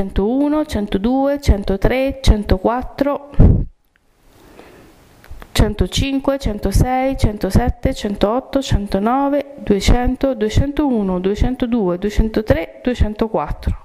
101, 102, 103, 104, 105, 106, 107, 108, 109, 200, 201, 202, 203, 204.